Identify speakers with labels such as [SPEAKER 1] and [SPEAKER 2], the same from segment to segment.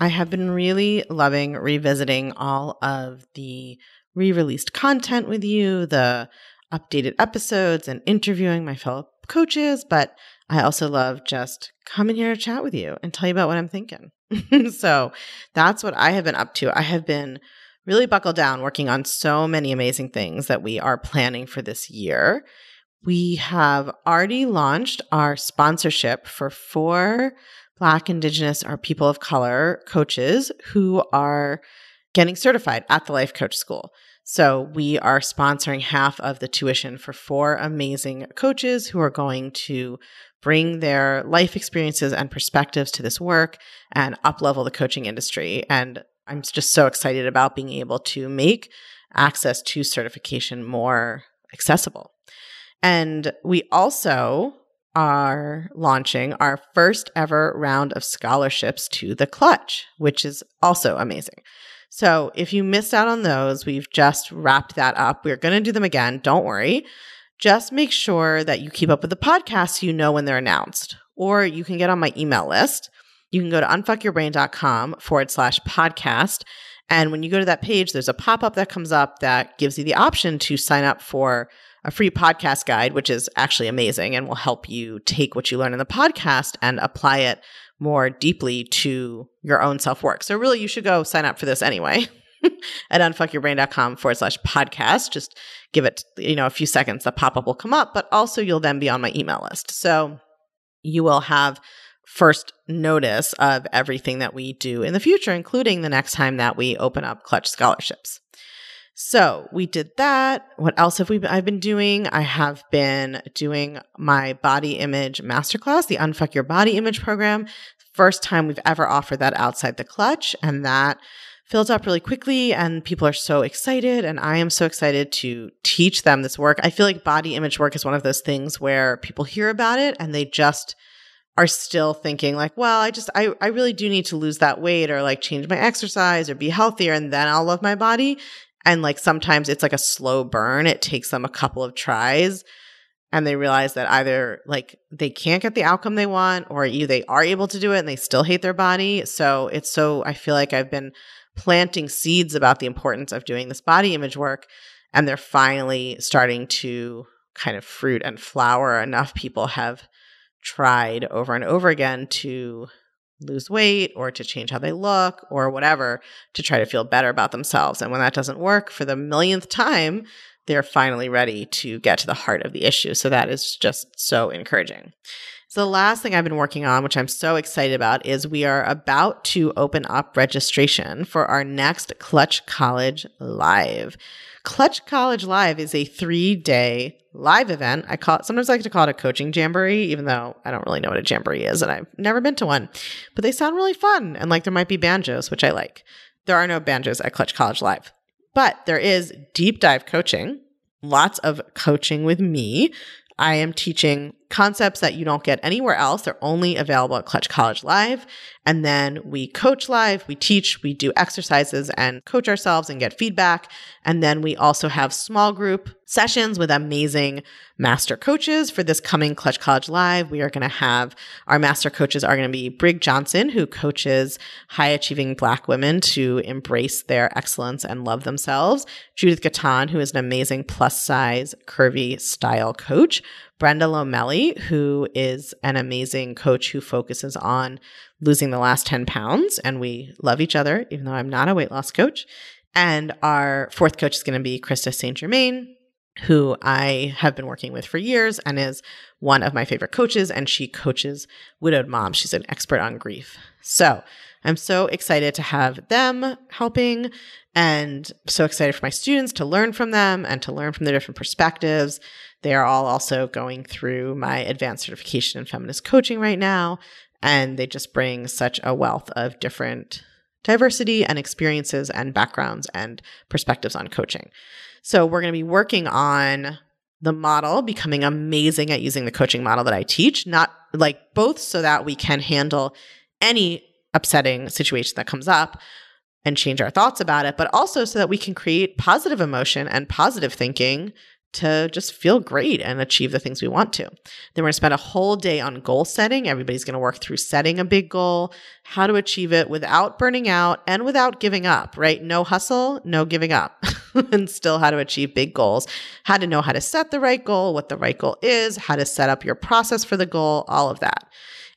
[SPEAKER 1] I have been really loving revisiting all of the re released content with you, the updated episodes, and interviewing my fellow coaches. But I also love just coming here to chat with you and tell you about what I'm thinking. so that's what I have been up to. I have been really buckled down working on so many amazing things that we are planning for this year. We have already launched our sponsorship for four Black, Indigenous, or people of color coaches who are getting certified at the Life Coach School. So we are sponsoring half of the tuition for four amazing coaches who are going to bring their life experiences and perspectives to this work and uplevel the coaching industry. And I'm just so excited about being able to make access to certification more accessible. And we also are launching our first ever round of scholarships to the clutch, which is also amazing. So if you missed out on those, we've just wrapped that up. We're going to do them again. Don't worry. Just make sure that you keep up with the podcast so you know when they're announced. Or you can get on my email list. You can go to unfuckyourbrain.com forward slash podcast. And when you go to that page, there's a pop up that comes up that gives you the option to sign up for a free podcast guide, which is actually amazing and will help you take what you learn in the podcast and apply it more deeply to your own self work. So, really, you should go sign up for this anyway at unfuckyourbrain.com forward slash podcast. Just give it, you know, a few seconds. The pop up will come up, but also you'll then be on my email list. So, you will have first notice of everything that we do in the future, including the next time that we open up Clutch scholarships. So we did that. What else have we been, I've been doing? I have been doing my body image masterclass, the Unfuck Your Body Image program. First time we've ever offered that outside the clutch. And that fills up really quickly and people are so excited. And I am so excited to teach them this work. I feel like body image work is one of those things where people hear about it and they just are still thinking like, well, I just, I, I really do need to lose that weight or like change my exercise or be healthier and then I'll love my body. And like sometimes it's like a slow burn. It takes them a couple of tries and they realize that either like they can't get the outcome they want or you they are able to do it and they still hate their body. So it's so I feel like I've been planting seeds about the importance of doing this body image work and they're finally starting to kind of fruit and flower. Enough people have tried over and over again to lose weight or to change how they look or whatever to try to feel better about themselves. And when that doesn't work for the millionth time, they're finally ready to get to the heart of the issue. So that is just so encouraging. So the last thing I've been working on, which I'm so excited about, is we are about to open up registration for our next Clutch College Live. Clutch College Live is a three day live event. I call it, sometimes I like to call it a coaching jamboree, even though I don't really know what a jamboree is and I've never been to one, but they sound really fun. And like there might be banjos, which I like. There are no banjos at Clutch College Live, but there is deep dive coaching, lots of coaching with me. I am teaching concepts that you don't get anywhere else. They're only available at Clutch College Live. And then we coach live, we teach, we do exercises and coach ourselves and get feedback. And then we also have small group sessions with amazing master coaches for this coming Clutch College Live. We are going to have our master coaches are going to be Brig Johnson, who coaches high achieving Black women to embrace their excellence and love themselves. Judith Gaton, who is an amazing plus size curvy style coach. Brenda Lomelli, who is an amazing coach who focuses on losing the last 10 pounds. And we love each other, even though I'm not a weight loss coach. And our fourth coach is going to be Krista St. Germain, who I have been working with for years and is one of my favorite coaches. And she coaches widowed moms. She's an expert on grief. So I'm so excited to have them helping and so excited for my students to learn from them and to learn from their different perspectives. They are all also going through my advanced certification in feminist coaching right now. And they just bring such a wealth of different diversity and experiences and backgrounds and perspectives on coaching. So we're going to be working on the model, becoming amazing at using the coaching model that I teach, not like both so that we can handle any upsetting situation that comes up and change our thoughts about it, but also so that we can create positive emotion and positive thinking to just feel great and achieve the things we want to. Then we're going to spend a whole day on goal setting. Everybody's going to work through setting a big goal, how to achieve it without burning out and without giving up, right? No hustle, no giving up, and still how to achieve big goals, how to know how to set the right goal, what the right goal is, how to set up your process for the goal, all of that.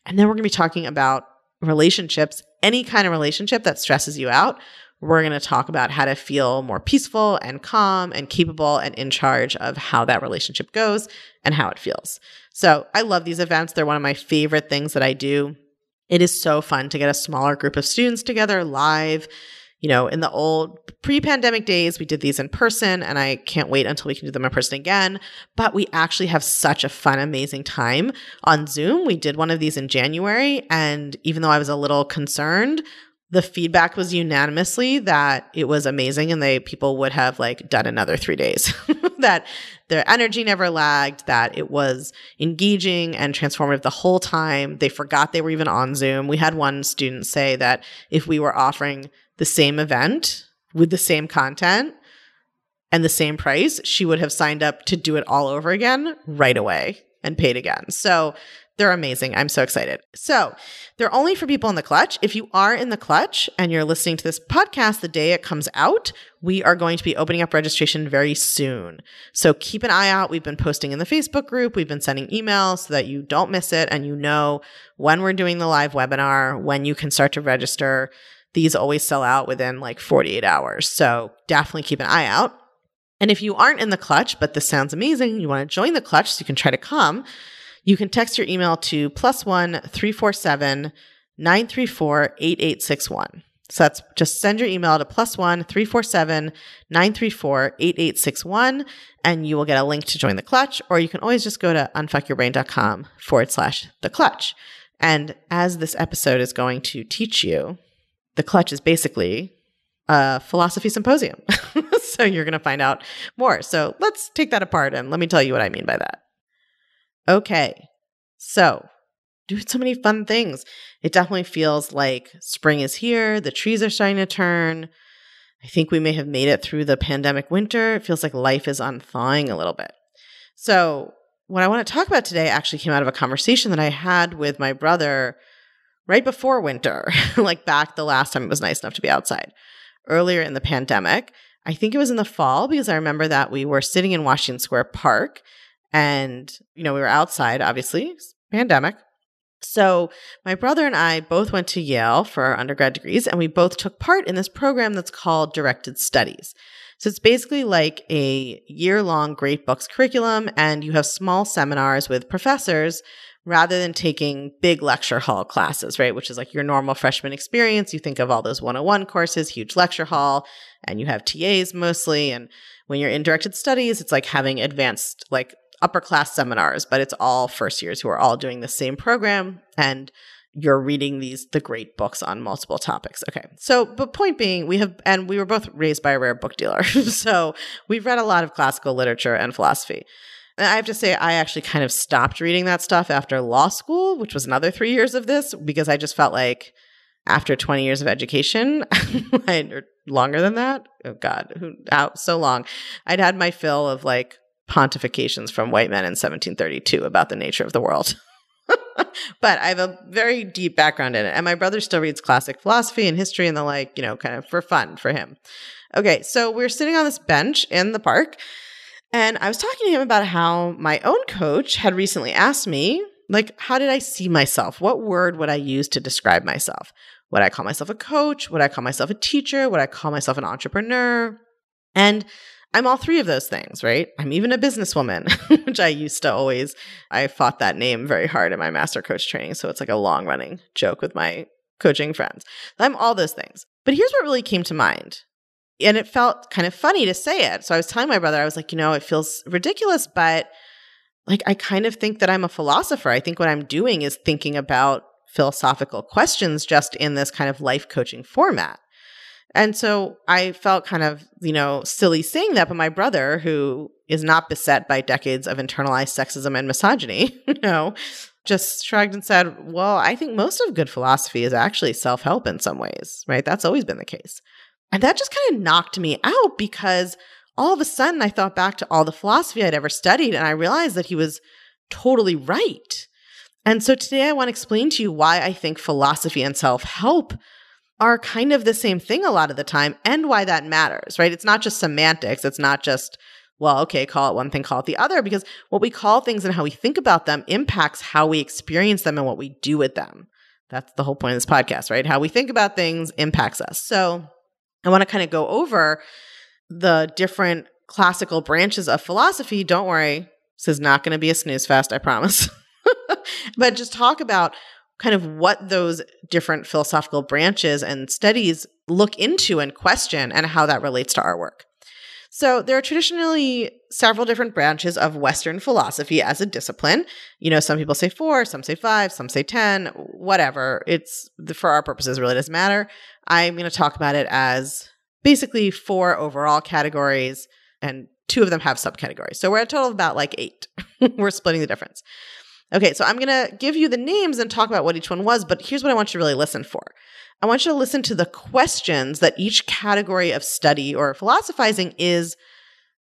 [SPEAKER 1] And then we're going to be talking about relationships, any kind of relationship that stresses you out we're going to talk about how to feel more peaceful and calm and capable and in charge of how that relationship goes and how it feels. So I love these events. They're one of my favorite things that I do. It is so fun to get a smaller group of students together live. You know, in the old pre pandemic days, we did these in person, and I can't wait until we can do them in person again. But we actually have such a fun, amazing time on Zoom. We did one of these in January, and even though I was a little concerned, the feedback was unanimously that it was amazing and they people would have like done another three days that their energy never lagged that it was engaging and transformative the whole time. They forgot they were even on zoom. We had one student say that if we were offering the same event with the same content and the same price she would have signed up to do it all over again right away and paid again. So they're amazing. I'm so excited. So, they're only for people in the clutch. If you are in the clutch and you're listening to this podcast the day it comes out, we are going to be opening up registration very soon. So, keep an eye out. We've been posting in the Facebook group, we've been sending emails so that you don't miss it and you know when we're doing the live webinar, when you can start to register. These always sell out within like 48 hours. So, definitely keep an eye out. And if you aren't in the clutch, but this sounds amazing, you want to join the clutch so you can try to come you can text your email to plus one 347 934 8861. So that's just send your email to plus one 347 934 8861 and you will get a link to join the clutch, or you can always just go to unfuckyourbrain.com forward slash the clutch. And as this episode is going to teach you, the clutch is basically a philosophy symposium. so you're going to find out more. So let's take that apart and let me tell you what I mean by that. Okay. So, doing so many fun things. It definitely feels like spring is here, the trees are starting to turn. I think we may have made it through the pandemic winter. It feels like life is unthawing a little bit. So, what I want to talk about today actually came out of a conversation that I had with my brother right before winter, like back the last time it was nice enough to be outside, earlier in the pandemic. I think it was in the fall because I remember that we were sitting in Washington Square Park and, you know, we were outside, obviously, pandemic. So, my brother and I both went to Yale for our undergrad degrees, and we both took part in this program that's called Directed Studies. So, it's basically like a year long great books curriculum, and you have small seminars with professors rather than taking big lecture hall classes, right? Which is like your normal freshman experience. You think of all those 101 courses, huge lecture hall, and you have TAs mostly. And when you're in directed studies, it's like having advanced, like upper class seminars, but it's all first years who are all doing the same program and you're reading these the great books on multiple topics. Okay. So, but point being, we have and we were both raised by a rare book dealer. so, we've read a lot of classical literature and philosophy. And I have to say I actually kind of stopped reading that stuff after law school, which was another 3 years of this because I just felt like after 20 years of education, or longer than that, oh god, who out so long. I'd had my fill of like pontifications from white men in 1732 about the nature of the world. but I have a very deep background in it. And my brother still reads classic philosophy and history and the like, you know, kind of for fun for him. Okay, so we're sitting on this bench in the park. And I was talking to him about how my own coach had recently asked me, like, how did I see myself? What word would I use to describe myself? Would I call myself a coach? Would I call myself a teacher? Would I call myself an entrepreneur? And I'm all three of those things, right? I'm even a businesswoman, which I used to always, I fought that name very hard in my master coach training. So it's like a long running joke with my coaching friends. I'm all those things. But here's what really came to mind. And it felt kind of funny to say it. So I was telling my brother, I was like, you know, it feels ridiculous, but like I kind of think that I'm a philosopher. I think what I'm doing is thinking about philosophical questions just in this kind of life coaching format. And so I felt kind of, you know, silly saying that, but my brother, who is not beset by decades of internalized sexism and misogyny, you know, just shrugged and said, Well, I think most of good philosophy is actually self help in some ways, right? That's always been the case. And that just kind of knocked me out because all of a sudden I thought back to all the philosophy I'd ever studied and I realized that he was totally right. And so today I want to explain to you why I think philosophy and self help are kind of the same thing a lot of the time and why that matters, right? It's not just semantics. It's not just, well, okay, call it one thing, call it the other, because what we call things and how we think about them impacts how we experience them and what we do with them. That's the whole point of this podcast, right? How we think about things impacts us. So I want to kind of go over the different classical branches of philosophy. Don't worry, this is not going to be a snooze fest, I promise. but just talk about kind of what those different philosophical branches and studies look into and question and how that relates to our work. So, there are traditionally several different branches of Western philosophy as a discipline. You know, some people say four, some say five, some say 10, whatever. It's for our purposes, really doesn't matter. I'm going to talk about it as basically four overall categories, and two of them have subcategories. So, we're at a total of about like eight. we're splitting the difference. Okay, so I'm going to give you the names and talk about what each one was, but here's what I want you to really listen for. I want you to listen to the questions that each category of study or philosophizing is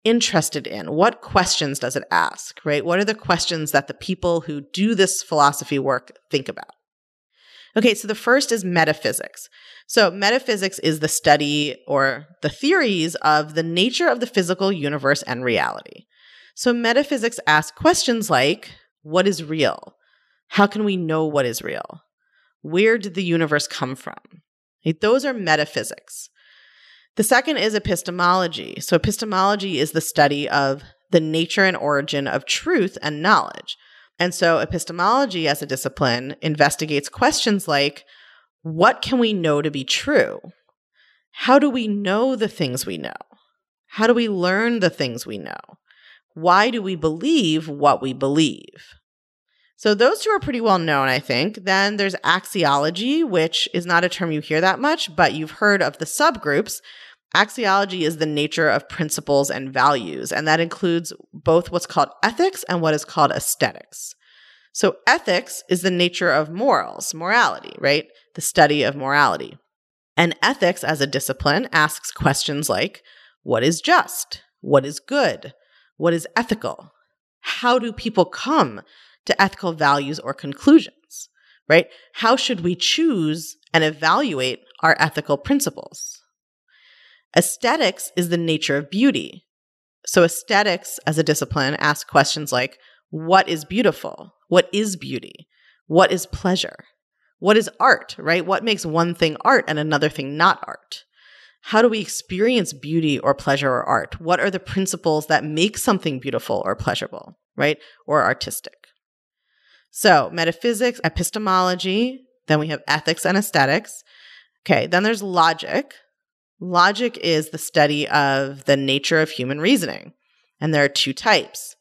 [SPEAKER 1] interested in. What questions does it ask, right? What are the questions that the people who do this philosophy work think about? Okay, so the first is metaphysics. So, metaphysics is the study or the theories of the nature of the physical universe and reality. So, metaphysics asks questions like what is real? How can we know what is real? Where did the universe come from? Those are metaphysics. The second is epistemology. So, epistemology is the study of the nature and origin of truth and knowledge. And so, epistemology as a discipline investigates questions like what can we know to be true? How do we know the things we know? How do we learn the things we know? Why do we believe what we believe? So those two are pretty well known, I think. Then there's axiology, which is not a term you hear that much, but you've heard of the subgroups. Axiology is the nature of principles and values, and that includes both what's called ethics and what is called aesthetics. So ethics is the nature of morals, morality, right? The study of morality. And ethics as a discipline asks questions like what is just? What is good? What is ethical? How do people come to ethical values or conclusions, right? How should we choose and evaluate our ethical principles? Aesthetics is the nature of beauty. So, aesthetics as a discipline asks questions like what is beautiful? What is beauty? What is pleasure? What is art, right? What makes one thing art and another thing not art? How do we experience beauty or pleasure or art? What are the principles that make something beautiful or pleasurable, right? Or artistic? So, metaphysics, epistemology, then we have ethics and aesthetics. Okay, then there's logic. Logic is the study of the nature of human reasoning. And there are two types.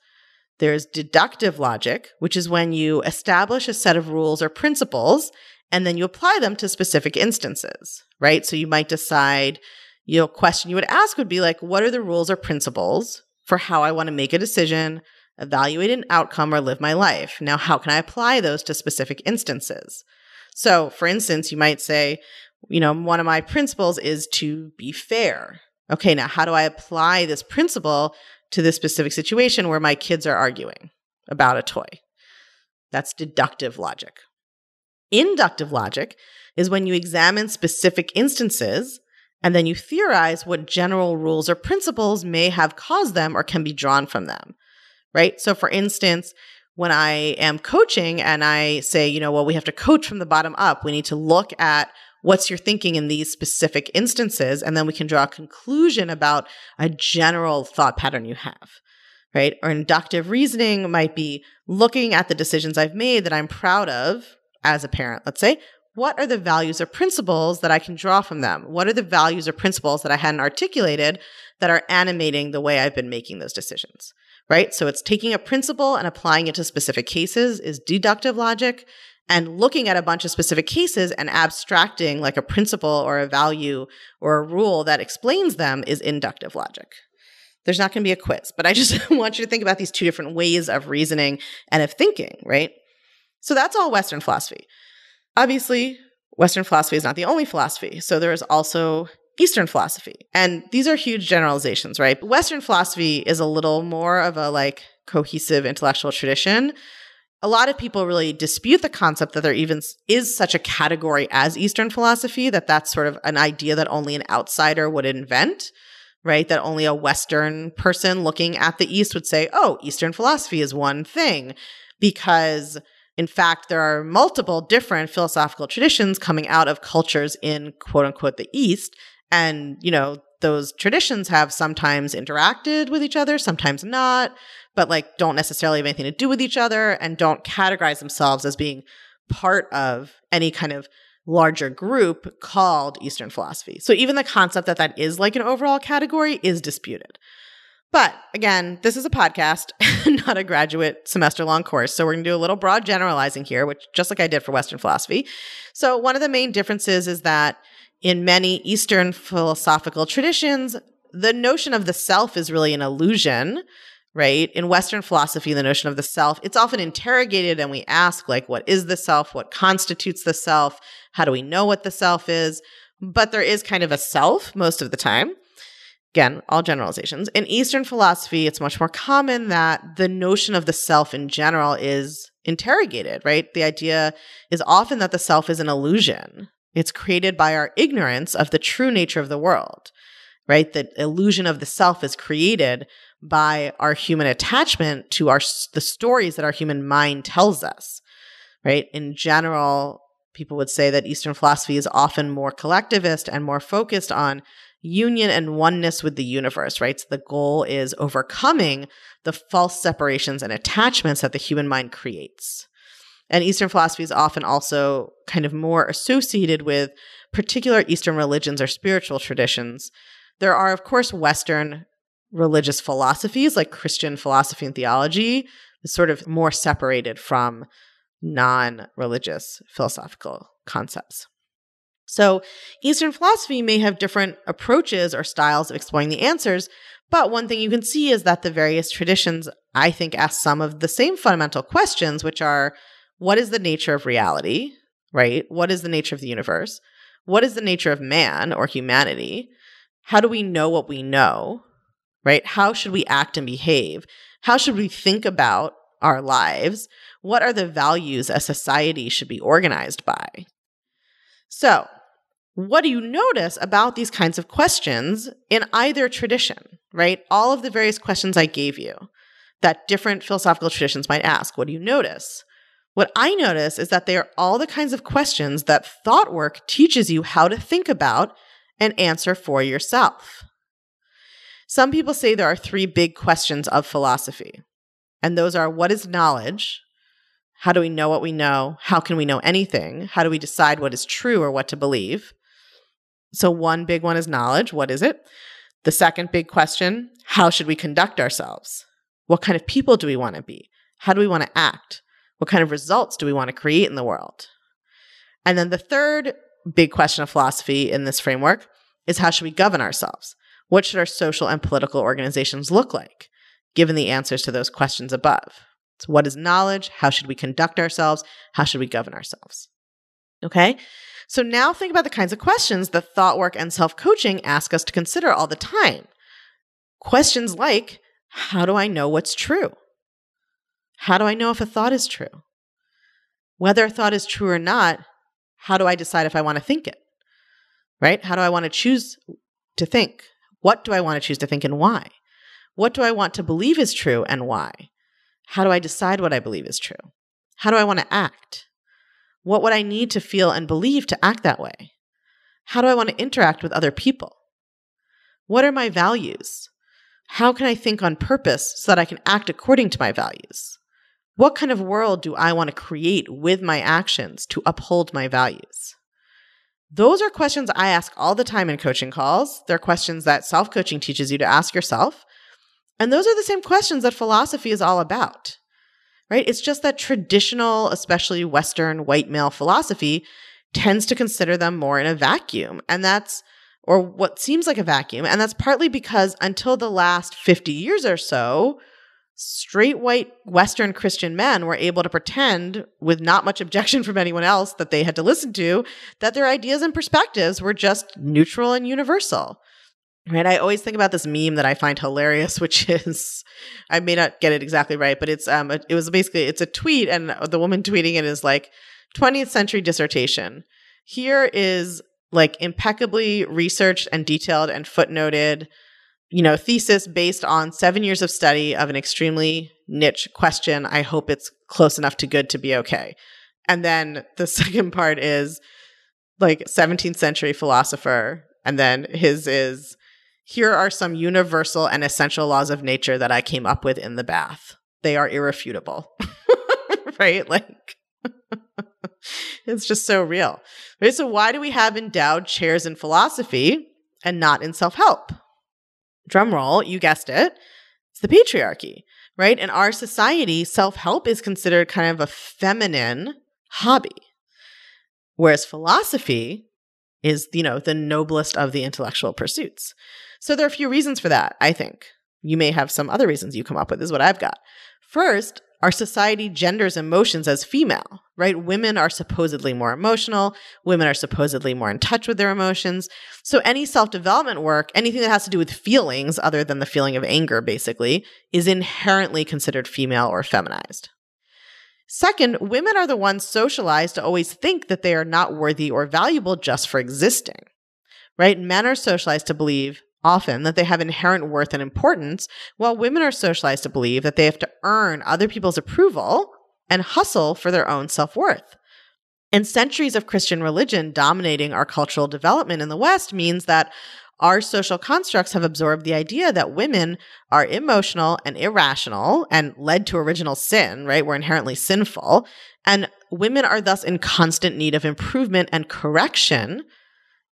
[SPEAKER 1] There's deductive logic, which is when you establish a set of rules or principles and then you apply them to specific instances, right? So you might decide, you know, question you would ask would be like, what are the rules or principles for how I want to make a decision evaluate an outcome, or live my life. Now, how can I apply those to specific instances? So, for instance, you might say, you know, one of my principles is to be fair. Okay, now how do I apply this principle to this specific situation where my kids are arguing about a toy? That's deductive logic. Inductive logic is when you examine specific instances and then you theorize what general rules or principles may have caused them or can be drawn from them right? So, for instance, when I am coaching and I say, you know, well, we have to coach from the bottom up, we need to look at what's your thinking in these specific instances, and then we can draw a conclusion about a general thought pattern you have. Right. Or inductive reasoning might be looking at the decisions I've made that I'm proud of as a parent, let's say, what are the values or principles that I can draw from them? What are the values or principles that I hadn't articulated that are animating the way I've been making those decisions? right? So it's taking a principle and applying it to specific cases is deductive logic. and looking at a bunch of specific cases and abstracting like a principle or a value or a rule that explains them is inductive logic. There's not going to be a quiz, but I just want you to think about these two different ways of reasoning and of thinking, right? So that's all Western philosophy. Obviously, Western philosophy is not the only philosophy. So there is also Eastern philosophy. And these are huge generalizations, right? Western philosophy is a little more of a like cohesive intellectual tradition. A lot of people really dispute the concept that there even is such a category as Eastern philosophy, that that's sort of an idea that only an outsider would invent, right? That only a Western person looking at the East would say, oh, Eastern philosophy is one thing. Because in fact, there are multiple different philosophical traditions coming out of cultures in quote unquote the East and, you know, those traditions have sometimes interacted with each other, sometimes not, but like don't necessarily have anything to do with each other and don't categorize themselves as being part of any kind of larger group called Eastern philosophy. So even the concept that that is like an overall category is disputed. But again, this is a podcast, not a graduate semester long course. So we're going to do a little broad generalizing here, which just like I did for Western philosophy. So one of the main differences is that in many Eastern philosophical traditions, the notion of the self is really an illusion, right? In Western philosophy, the notion of the self, it's often interrogated and we ask, like, what is the self? What constitutes the self? How do we know what the self is? But there is kind of a self most of the time. Again, all generalizations. In Eastern philosophy, it's much more common that the notion of the self in general is interrogated, right? The idea is often that the self is an illusion, it's created by our ignorance of the true nature of the world, right? The illusion of the self is created by our human attachment to our the stories that our human mind tells us, right? In general, people would say that Eastern philosophy is often more collectivist and more focused on union and oneness with the universe, right? So the goal is overcoming the false separations and attachments that the human mind creates. And Eastern philosophy is often also kind of more associated with particular Eastern religions or spiritual traditions. There are, of course, Western religious philosophies like Christian philosophy and theology, sort of more separated from non religious philosophical concepts. So, Eastern philosophy may have different approaches or styles of exploring the answers, but one thing you can see is that the various traditions, I think, ask some of the same fundamental questions, which are what is the nature of reality, right? What is the nature of the universe? What is the nature of man or humanity? How do we know what we know, right? How should we act and behave? How should we think about our lives? What are the values a society should be organized by? So, what do you notice about these kinds of questions in either tradition, right? All of the various questions I gave you that different philosophical traditions might ask. What do you notice? What I notice is that they are all the kinds of questions that thought work teaches you how to think about and answer for yourself. Some people say there are three big questions of philosophy, and those are what is knowledge? How do we know what we know? How can we know anything? How do we decide what is true or what to believe? So, one big one is knowledge. What is it? The second big question how should we conduct ourselves? What kind of people do we want to be? How do we want to act? What kind of results do we want to create in the world? And then the third big question of philosophy in this framework is how should we govern ourselves? What should our social and political organizations look like, given the answers to those questions above? So, what is knowledge? How should we conduct ourselves? How should we govern ourselves? Okay. So, now think about the kinds of questions that thought work and self coaching ask us to consider all the time. Questions like, how do I know what's true? How do I know if a thought is true? Whether a thought is true or not, how do I decide if I want to think it? Right? How do I want to choose to think? What do I want to choose to think and why? What do I want to believe is true and why? How do I decide what I believe is true? How do I want to act? What would I need to feel and believe to act that way? How do I want to interact with other people? What are my values? How can I think on purpose so that I can act according to my values? What kind of world do I want to create with my actions to uphold my values? Those are questions I ask all the time in coaching calls. They're questions that self coaching teaches you to ask yourself. And those are the same questions that philosophy is all about. right? It's just that traditional, especially Western white male philosophy tends to consider them more in a vacuum. And that's, or what seems like a vacuum. And that's partly because until the last 50 years or so, straight white Western Christian men were able to pretend, with not much objection from anyone else that they had to listen to, that their ideas and perspectives were just neutral and universal. Right. I always think about this meme that I find hilarious, which is, I may not get it exactly right, but it's, um, it was basically, it's a tweet and the woman tweeting it is like 20th century dissertation. Here is like impeccably researched and detailed and footnoted, you know, thesis based on seven years of study of an extremely niche question. I hope it's close enough to good to be okay. And then the second part is like 17th century philosopher. And then his is, here are some universal and essential laws of nature that I came up with in the bath. They are irrefutable. right? Like, it's just so real. Right? So, why do we have endowed chairs in philosophy and not in self help? Drum roll, you guessed it. It's the patriarchy, right? In our society, self help is considered kind of a feminine hobby, whereas philosophy is, you know, the noblest of the intellectual pursuits. So there are a few reasons for that, I think. You may have some other reasons you come up with, is what I've got. First, our society genders emotions as female, right? Women are supposedly more emotional. Women are supposedly more in touch with their emotions. So any self development work, anything that has to do with feelings other than the feeling of anger, basically, is inherently considered female or feminized. Second, women are the ones socialized to always think that they are not worthy or valuable just for existing, right? Men are socialized to believe often that they have inherent worth and importance, while women are socialized to believe that they have to earn other people's approval and hustle for their own self worth. And centuries of Christian religion dominating our cultural development in the West means that our social constructs have absorbed the idea that women are emotional and irrational and led to original sin, right? We're inherently sinful. And women are thus in constant need of improvement and correction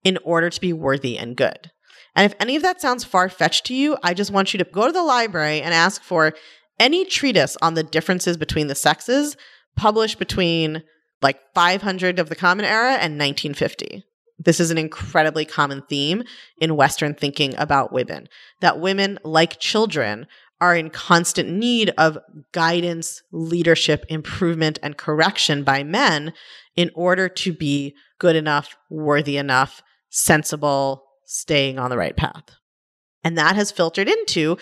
[SPEAKER 1] in order to be worthy and good. And if any of that sounds far fetched to you, I just want you to go to the library and ask for any treatise on the differences between the sexes published between like 500 of the Common Era and 1950. This is an incredibly common theme in Western thinking about women that women, like children, are in constant need of guidance, leadership, improvement, and correction by men in order to be good enough, worthy enough, sensible, staying on the right path. And that has filtered into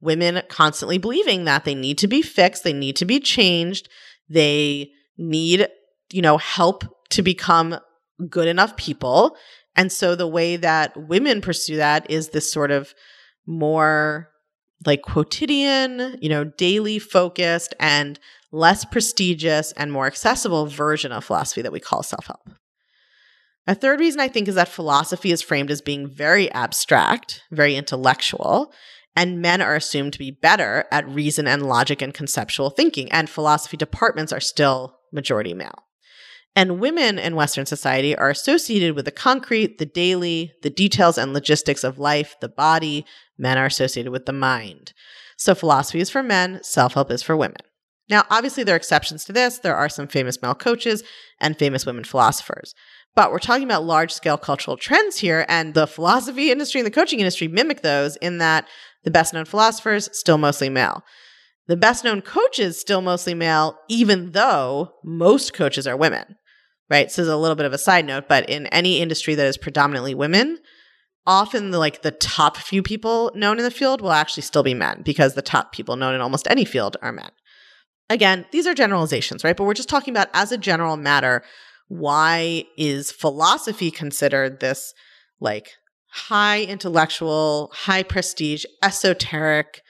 [SPEAKER 1] women constantly believing that they need to be fixed, they need to be changed, they need, you know, help to become good enough people. And so the way that women pursue that is this sort of more like quotidian, you know, daily focused and less prestigious and more accessible version of philosophy that we call self help. A third reason I think is that philosophy is framed as being very abstract, very intellectual, and men are assumed to be better at reason and logic and conceptual thinking, and philosophy departments are still majority male. And women in Western society are associated with the concrete, the daily, the details and logistics of life, the body. Men are associated with the mind. So philosophy is for men, self help is for women. Now, obviously, there are exceptions to this. There are some famous male coaches and famous women philosophers. But we're talking about large scale cultural trends here, and the philosophy industry and the coaching industry mimic those in that the best known philosophers still mostly male. The best known coaches still mostly male, even though most coaches are women. Right. So, this is a little bit of a side note, but in any industry that is predominantly women, often the, like the top few people known in the field will actually still be men because the top people known in almost any field are men. Again, these are generalizations, right? But we're just talking about as a general matter why is philosophy considered this like high intellectual, high prestige, esoteric,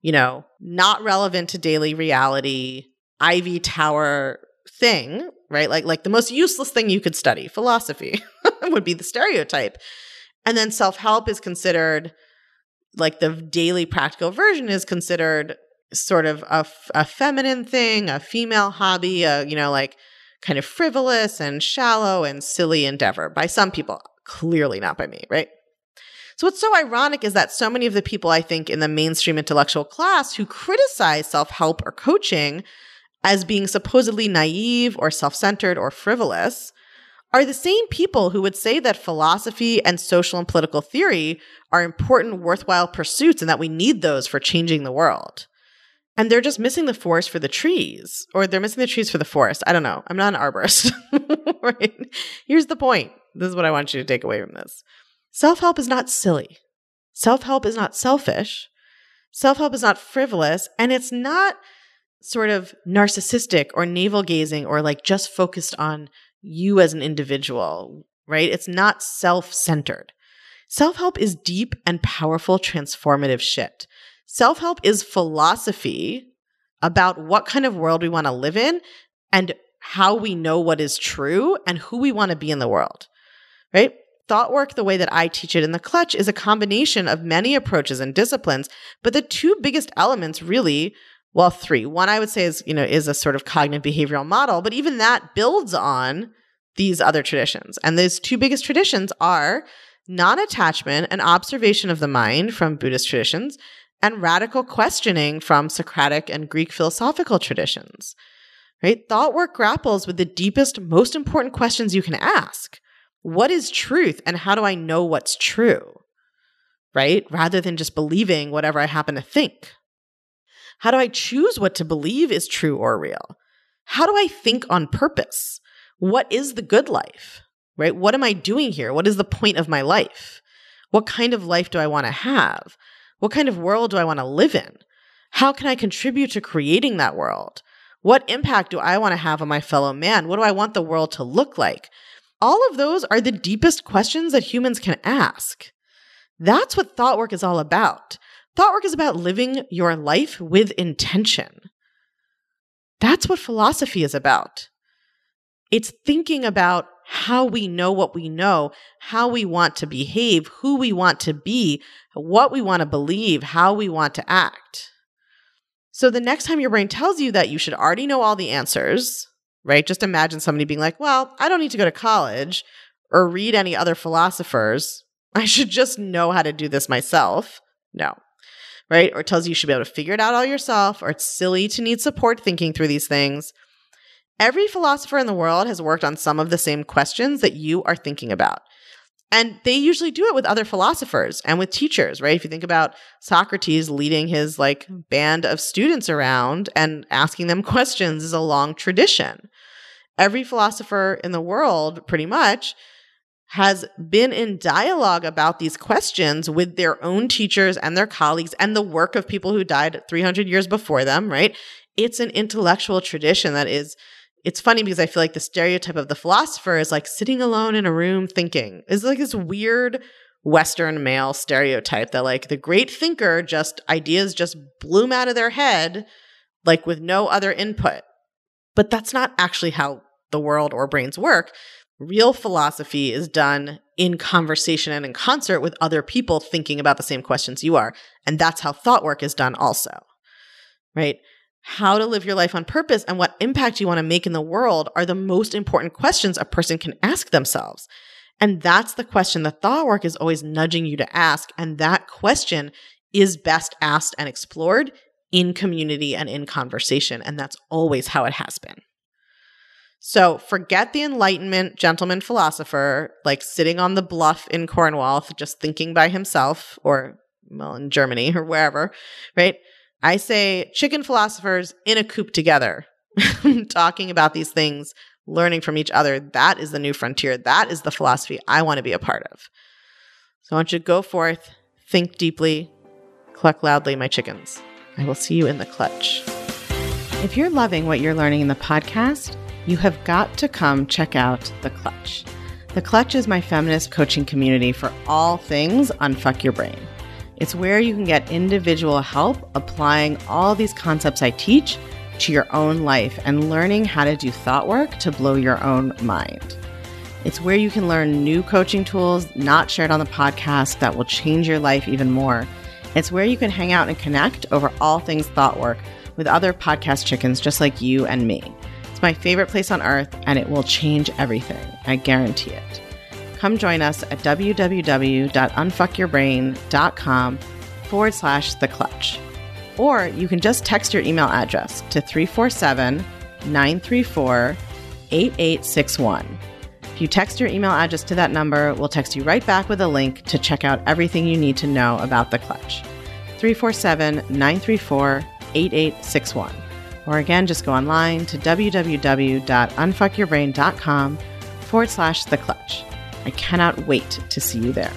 [SPEAKER 1] you know, not relevant to daily reality, Ivy Tower thing, right? Like like the most useless thing you could study, philosophy would be the stereotype. And then self-help is considered like the daily practical version is considered sort of a, a feminine thing, a female hobby, a, you know, like kind of frivolous and shallow and silly endeavor by some people, clearly not by me, right? So what's so ironic is that so many of the people I think in the mainstream intellectual class who criticize self-help or coaching as being supposedly naive or self centered or frivolous are the same people who would say that philosophy and social and political theory are important, worthwhile pursuits and that we need those for changing the world. And they're just missing the forest for the trees, or they're missing the trees for the forest. I don't know. I'm not an arborist. right? Here's the point. This is what I want you to take away from this self help is not silly, self help is not selfish, self help is not frivolous, and it's not sort of narcissistic or navel gazing or like just focused on you as an individual, right? It's not self centered. Self help is deep and powerful, transformative shit. Self help is philosophy about what kind of world we want to live in and how we know what is true and who we want to be in the world, right? Thought work, the way that I teach it in the clutch, is a combination of many approaches and disciplines, but the two biggest elements really well, three. One I would say is, you know, is a sort of cognitive behavioral model, but even that builds on these other traditions. And those two biggest traditions are non-attachment and observation of the mind from Buddhist traditions and radical questioning from Socratic and Greek philosophical traditions. Right? Thought work grapples with the deepest, most important questions you can ask. What is truth and how do I know what's true? Right? Rather than just believing whatever I happen to think. How do I choose what to believe is true or real? How do I think on purpose? What is the good life? Right? What am I doing here? What is the point of my life? What kind of life do I want to have? What kind of world do I want to live in? How can I contribute to creating that world? What impact do I want to have on my fellow man? What do I want the world to look like? All of those are the deepest questions that humans can ask. That's what thought work is all about. Thought work is about living your life with intention. That's what philosophy is about. It's thinking about how we know what we know, how we want to behave, who we want to be, what we want to believe, how we want to act. So the next time your brain tells you that you should already know all the answers, right? Just imagine somebody being like, well, I don't need to go to college or read any other philosophers. I should just know how to do this myself. No right? Or tells you you should be able to figure it out all yourself, or it's silly to need support thinking through these things. Every philosopher in the world has worked on some of the same questions that you are thinking about. And they usually do it with other philosophers and with teachers, right? If you think about Socrates leading his like band of students around and asking them questions is a long tradition. Every philosopher in the world, pretty much, has been in dialogue about these questions with their own teachers and their colleagues and the work of people who died 300 years before them, right? It's an intellectual tradition that is it's funny because I feel like the stereotype of the philosopher is like sitting alone in a room thinking. Is like this weird western male stereotype that like the great thinker just ideas just bloom out of their head like with no other input. But that's not actually how the world or brains work. Real philosophy is done in conversation and in concert with other people thinking about the same questions you are. And that's how thought work is done also, right? How to live your life on purpose and what impact you want to make in the world are the most important questions a person can ask themselves. And that's the question the thought work is always nudging you to ask. And that question is best asked and explored in community and in conversation. And that's always how it has been. So forget the Enlightenment gentleman philosopher, like sitting on the bluff in Cornwall, just thinking by himself, or well, in Germany or wherever, right? I say chicken philosophers in a coop together, talking about these things, learning from each other. That is the new frontier. That is the philosophy I want to be a part of. So I want you to go forth, think deeply, cluck loudly, my chickens. I will see you in the clutch. If you're loving what you're learning in the podcast, you have got to come check out The Clutch. The Clutch is my feminist coaching community for all things Unfuck Your Brain. It's where you can get individual help applying all these concepts I teach to your own life and learning how to do thought work to blow your own mind. It's where you can learn new coaching tools not shared on the podcast that will change your life even more. It's where you can hang out and connect over all things thought work with other podcast chickens just like you and me. It's my favorite place on earth, and it will change everything. I guarantee it. Come join us at www.unfuckyourbrain.com forward slash the clutch. Or you can just text your email address to 347 934 8861. If you text your email address to that number, we'll text you right back with a link to check out everything you need to know about the clutch. 347 934 8861. Or again, just go online to www.unfuckyourbrain.com forward slash the clutch. I cannot wait to see you there.